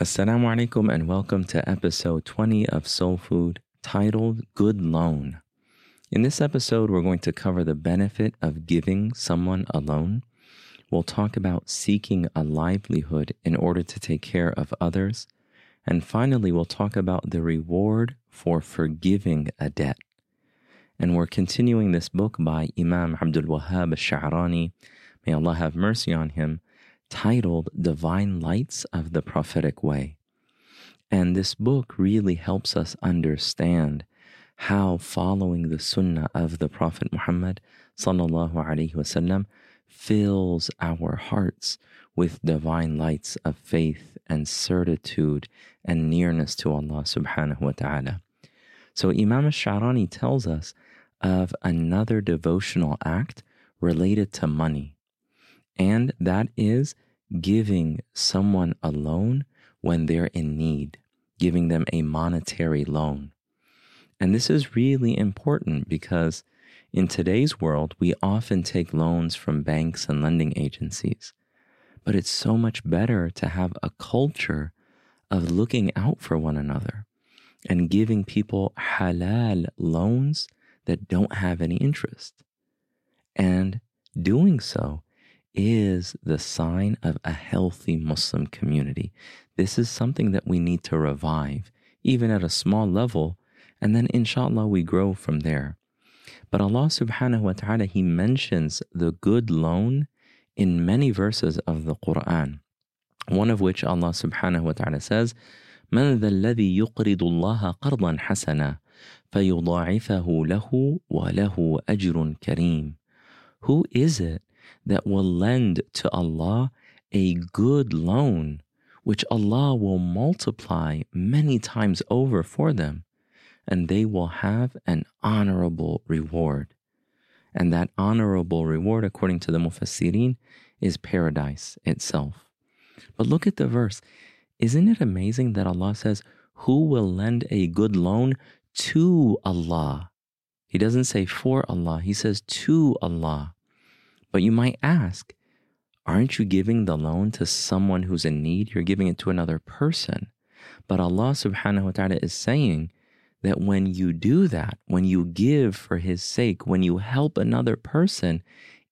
Assalamu alaikum and welcome to episode 20 of Soul Food titled Good Loan. In this episode, we're going to cover the benefit of giving someone a loan. We'll talk about seeking a livelihood in order to take care of others. And finally, we'll talk about the reward for forgiving a debt. And we're continuing this book by Imam Abdul Wahhab al-Sha'rani. May Allah have mercy on him titled Divine Lights of the Prophetic Way. And this book really helps us understand how following the sunnah of the Prophet Muhammad sallallahu alaihi wasallam fills our hearts with divine lights of faith and certitude and nearness to Allah subhanahu wa ta'ala. So Imam Sharani tells us of another devotional act related to money and that is giving someone a loan when they're in need, giving them a monetary loan. And this is really important because in today's world, we often take loans from banks and lending agencies. But it's so much better to have a culture of looking out for one another and giving people halal loans that don't have any interest. And doing so is the sign of a healthy Muslim community. This is something that we need to revive, even at a small level, and then inshallah we grow from there. But Allah subhanahu wa ta'ala, He mentions the good loan in many verses of the Quran. One of which Allah subhanahu wa ta'ala says, من ذا الذي يقرض الله قرضا حسنا فيضاعفه له وله أجر كريم Who is it that will lend to Allah a good loan, which Allah will multiply many times over for them, and they will have an honorable reward. And that honorable reward, according to the Mufassirin, is paradise itself. But look at the verse. Isn't it amazing that Allah says, Who will lend a good loan to Allah? He doesn't say for Allah, He says to Allah. But you might ask, aren't you giving the loan to someone who's in need? You're giving it to another person. But Allah subhanahu wa ta'ala is saying that when you do that, when you give for His sake, when you help another person,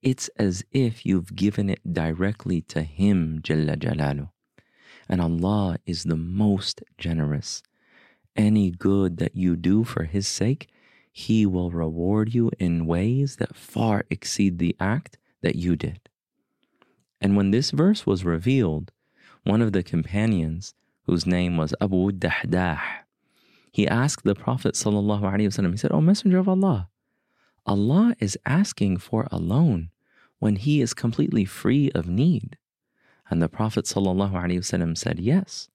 it's as if you've given it directly to Him, Jalla Jalalu. And Allah is the most generous. Any good that you do for His sake, He will reward you in ways that far exceed the act that you did. And when this verse was revealed, one of the companions, whose name was Abu Dahdah, he asked the Prophet ﷺ, he said, O Messenger of Allah, Allah is asking for a loan when he is completely free of need. And the Prophet ﷺ said, Yes,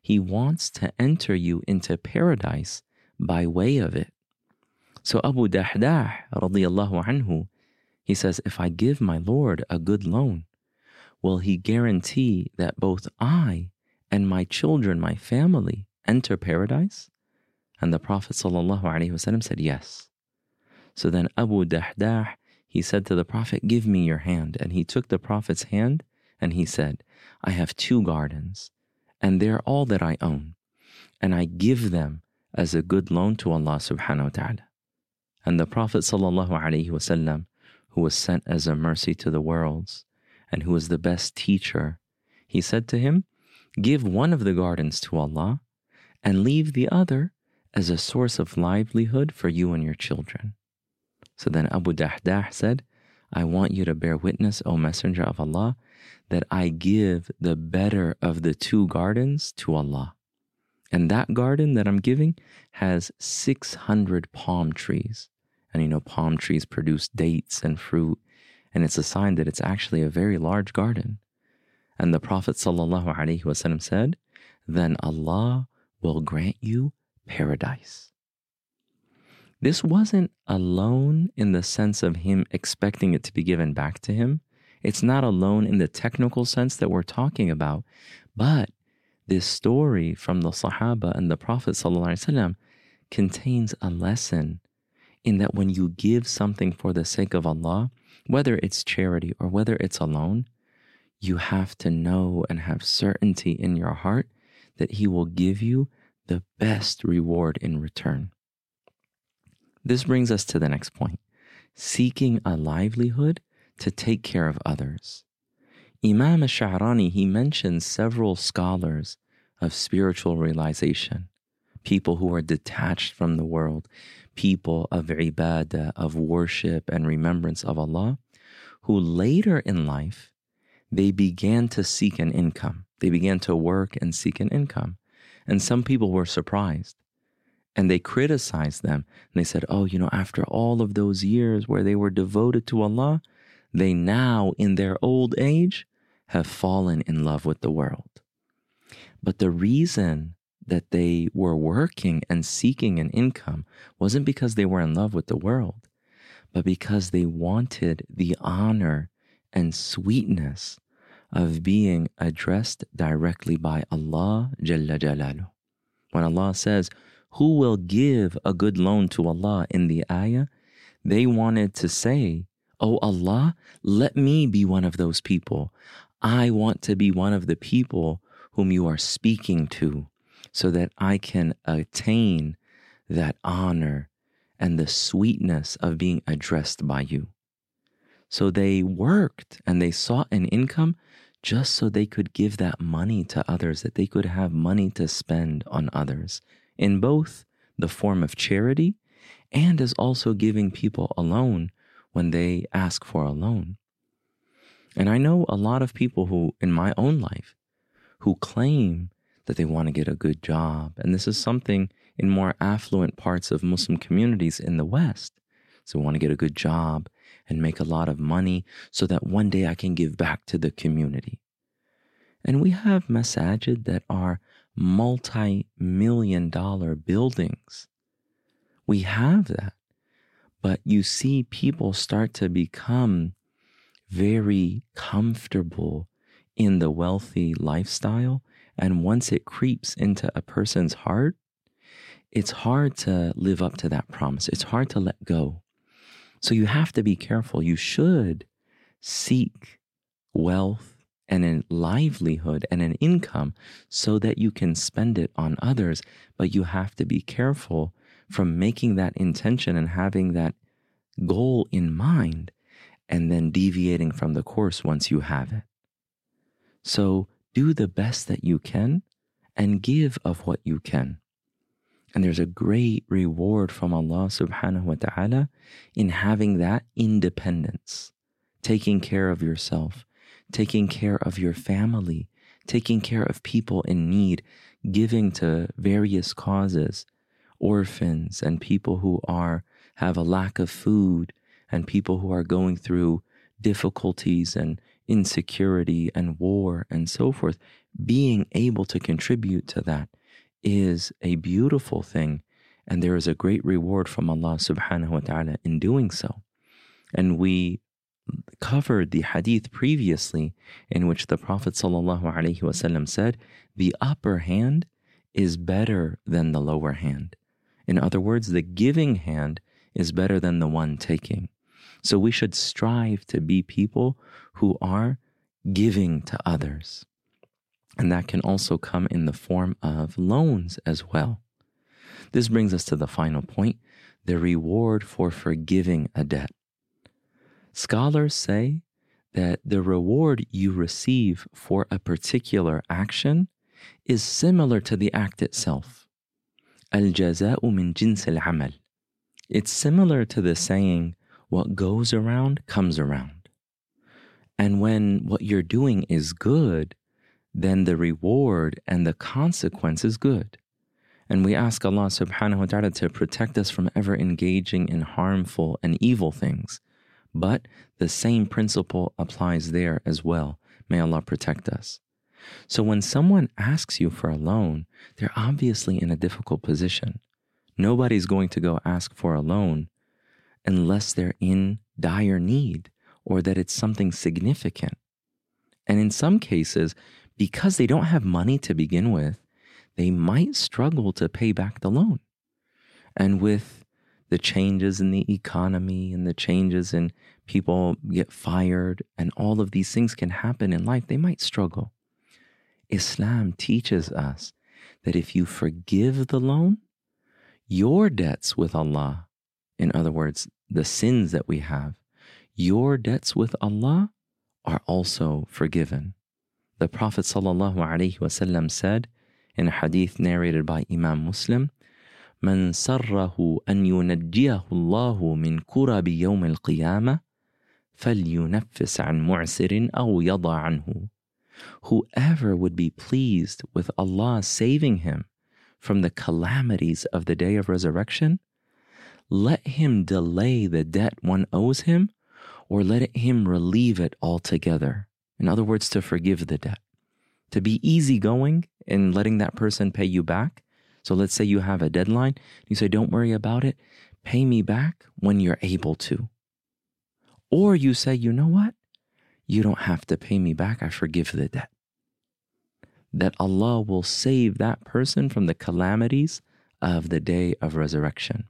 he wants to enter you into paradise by way of it. So Abu Dahdah radiallahu anhu, he says, If I give my Lord a good loan, will he guarantee that both I and my children, my family, enter paradise? And the Prophet said, Yes. So then Abu Dahdah, he said to the Prophet, Give me your hand. And he took the Prophet's hand and he said, I have two gardens, and they're all that I own, and I give them as a good loan to Allah subhanahu wa ta'ala. And the Prophet ﷺ who was sent as a mercy to the worlds, and who is the best teacher, he said to him, Give one of the gardens to Allah, and leave the other as a source of livelihood for you and your children. So then Abu Dahdah said, I want you to bear witness, O Messenger of Allah, that I give the better of the two gardens to Allah. And that garden that I'm giving has 600 palm trees. And you know, palm trees produce dates and fruit, and it's a sign that it's actually a very large garden. And the Prophet ﷺ said, Then Allah will grant you paradise. This wasn't a loan in the sense of him expecting it to be given back to him. It's not a loan in the technical sense that we're talking about, but this story from the Sahaba and the Prophet ﷺ contains a lesson in that when you give something for the sake of Allah, whether it's charity or whether it's a loan, you have to know and have certainty in your heart that He will give you the best reward in return. This brings us to the next point seeking a livelihood to take care of others. Imam Sha'rani, he mentions several scholars of spiritual realization, people who are detached from the world, people of ibadah, of worship and remembrance of Allah, who later in life, they began to seek an income. They began to work and seek an income. And some people were surprised and they criticized them. And they said, Oh, you know, after all of those years where they were devoted to Allah, they now, in their old age, have fallen in love with the world. But the reason that they were working and seeking an income wasn't because they were in love with the world, but because they wanted the honor and sweetness of being addressed directly by Allah Jalla Jalalu. When Allah says, Who will give a good loan to Allah in the ayah? They wanted to say, Oh Allah, let me be one of those people. I want to be one of the people whom you are speaking to so that I can attain that honor and the sweetness of being addressed by you. So they worked and they sought an income just so they could give that money to others, that they could have money to spend on others in both the form of charity and as also giving people a loan when they ask for a loan. And I know a lot of people who, in my own life, who claim that they want to get a good job. And this is something in more affluent parts of Muslim communities in the West. So, want to get a good job and make a lot of money so that one day I can give back to the community. And we have masajid that are multi million dollar buildings. We have that. But you see people start to become very comfortable in the wealthy lifestyle. And once it creeps into a person's heart, it's hard to live up to that promise. It's hard to let go. So you have to be careful. You should seek wealth and a livelihood and an income so that you can spend it on others. But you have to be careful from making that intention and having that goal in mind and then deviating from the course once you have it. So do the best that you can and give of what you can. And there's a great reward from Allah subhanahu wa ta'ala in having that independence, taking care of yourself, taking care of your family, taking care of people in need, giving to various causes, orphans and people who are have a lack of food and people who are going through difficulties and insecurity and war and so forth, being able to contribute to that is a beautiful thing. And there is a great reward from Allah subhanahu wa ta'ala in doing so. And we covered the hadith previously in which the Prophet ﷺ said, The upper hand is better than the lower hand. In other words, the giving hand is better than the one taking. So we should strive to be people who are giving to others. And that can also come in the form of loans as well. This brings us to the final point the reward for forgiving a debt. Scholars say that the reward you receive for a particular action is similar to the act itself. Al jaza'u min jins al amal. It's similar to the saying, what goes around comes around. And when what you're doing is good, then the reward and the consequence is good. And we ask Allah subhanahu wa ta'ala to protect us from ever engaging in harmful and evil things. But the same principle applies there as well. May Allah protect us. So when someone asks you for a loan, they're obviously in a difficult position. Nobody's going to go ask for a loan unless they're in dire need or that it's something significant. And in some cases, because they don't have money to begin with, they might struggle to pay back the loan. And with the changes in the economy and the changes in people get fired and all of these things can happen in life, they might struggle. Islam teaches us that if you forgive the loan, your debts with Allah, in other words, the sins that we have, your debts with Allah are also forgiven. The Prophet ﷺ said in a hadith narrated by Imam Muslim, من سره أن ينجيه الله من كرب يوم القيامة فلينفس عن معسر أو يضع عنه Whoever would be pleased with Allah saving him from the calamities of the day of resurrection, let him delay the debt one owes him or let him relieve it altogether. In other words, to forgive the debt. To be easygoing in letting that person pay you back. So let's say you have a deadline. You say, don't worry about it. Pay me back when you're able to. Or you say, you know what? You don't have to pay me back. I forgive the debt. That Allah will save that person from the calamities of the day of resurrection.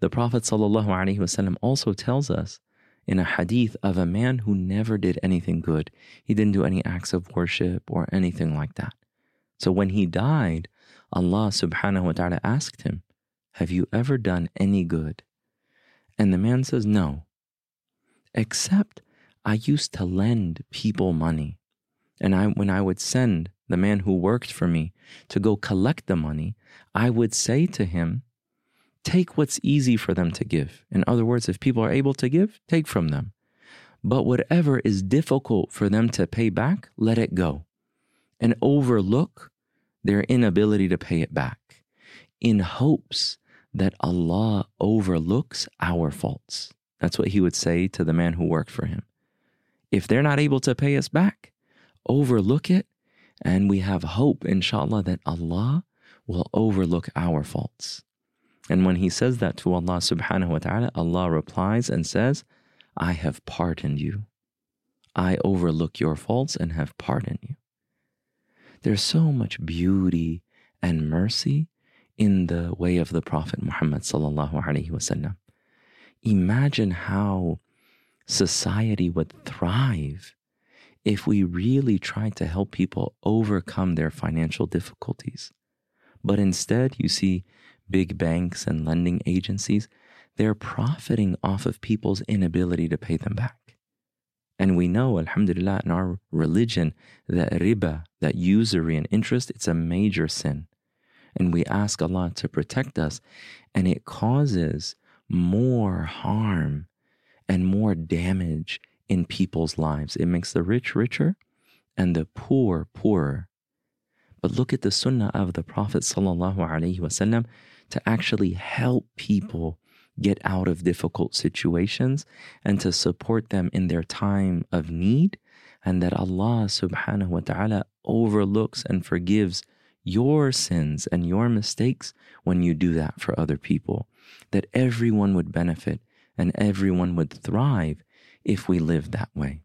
The Prophet ﷺ also tells us in a hadith of a man who never did anything good. He didn't do any acts of worship or anything like that. So when he died, Allah subhanahu wa ta'ala asked him, Have you ever done any good? And the man says, No. Except I used to lend people money. And I, when I would send the man who worked for me to go collect the money, I would say to him, Take what's easy for them to give. In other words, if people are able to give, take from them. But whatever is difficult for them to pay back, let it go. And overlook their inability to pay it back in hopes that Allah overlooks our faults. That's what he would say to the man who worked for him. If they're not able to pay us back, overlook it, and we have hope, inshallah, that Allah will overlook our faults. And when he says that to Allah subhanahu wa ta'ala, Allah replies and says, I have pardoned you. I overlook your faults and have pardoned you. There's so much beauty and mercy in the way of the Prophet Muhammad sallallahu alaihi wasallam. Imagine how society would thrive if we really tried to help people overcome their financial difficulties. But instead, you see big banks and lending agencies, they're profiting off of people's inability to pay them back. And we know, alhamdulillah, in our religion, that riba, that usury and interest, it's a major sin. And we ask Allah to protect us, and it causes more harm and more damage in people's lives. It makes the rich richer and the poor poorer. But look at the sunnah of the Prophet sallallahu alaihi wasallam to actually help people get out of difficult situations and to support them in their time of need, and that Allah subhanahu wa ta'ala overlooks and forgives your sins and your mistakes when you do that for other people. That everyone would benefit and everyone would thrive if we lived that way.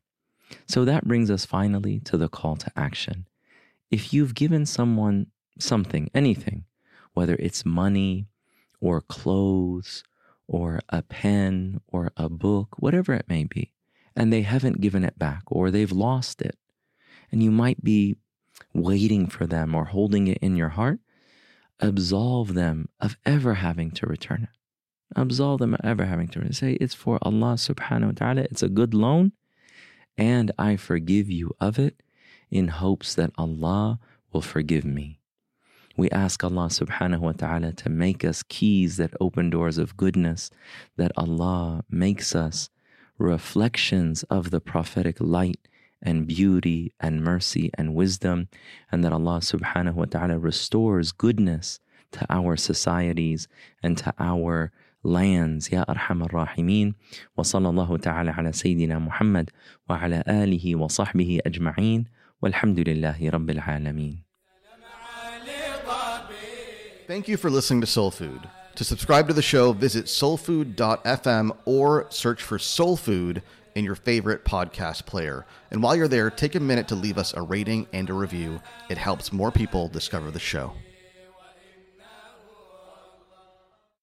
So that brings us finally to the call to action. If you've given someone something, anything, whether it's money or clothes or a pen or a book, whatever it may be, and they haven't given it back or they've lost it, and you might be waiting for them or holding it in your heart, absolve them of ever having to return it. Absolve them of ever having to return it. Say, it's for Allah subhanahu wa ta'ala, it's a good loan, and I forgive you of it in hopes that Allah will forgive me. We ask Allah subhanahu wa ta'ala to make us keys that open doors of goodness, that Allah makes us reflections of the prophetic light and beauty and mercy and wisdom, and that Allah subhanahu wa ta'ala restores goodness to our societies and to our lands. Ya Arhamar Rahimeen, Wa sallallahu ta'ala ala Sayyidina Muhammad wa ala alihi wa sahbihi ajma'in. Walhamdulillahi Rabbil Alameen. Thank you for listening to Soul Food. To subscribe to the show, visit soulfood.fm or search for Soul Food in your favorite podcast player. And while you're there, take a minute to leave us a rating and a review. It helps more people discover the show.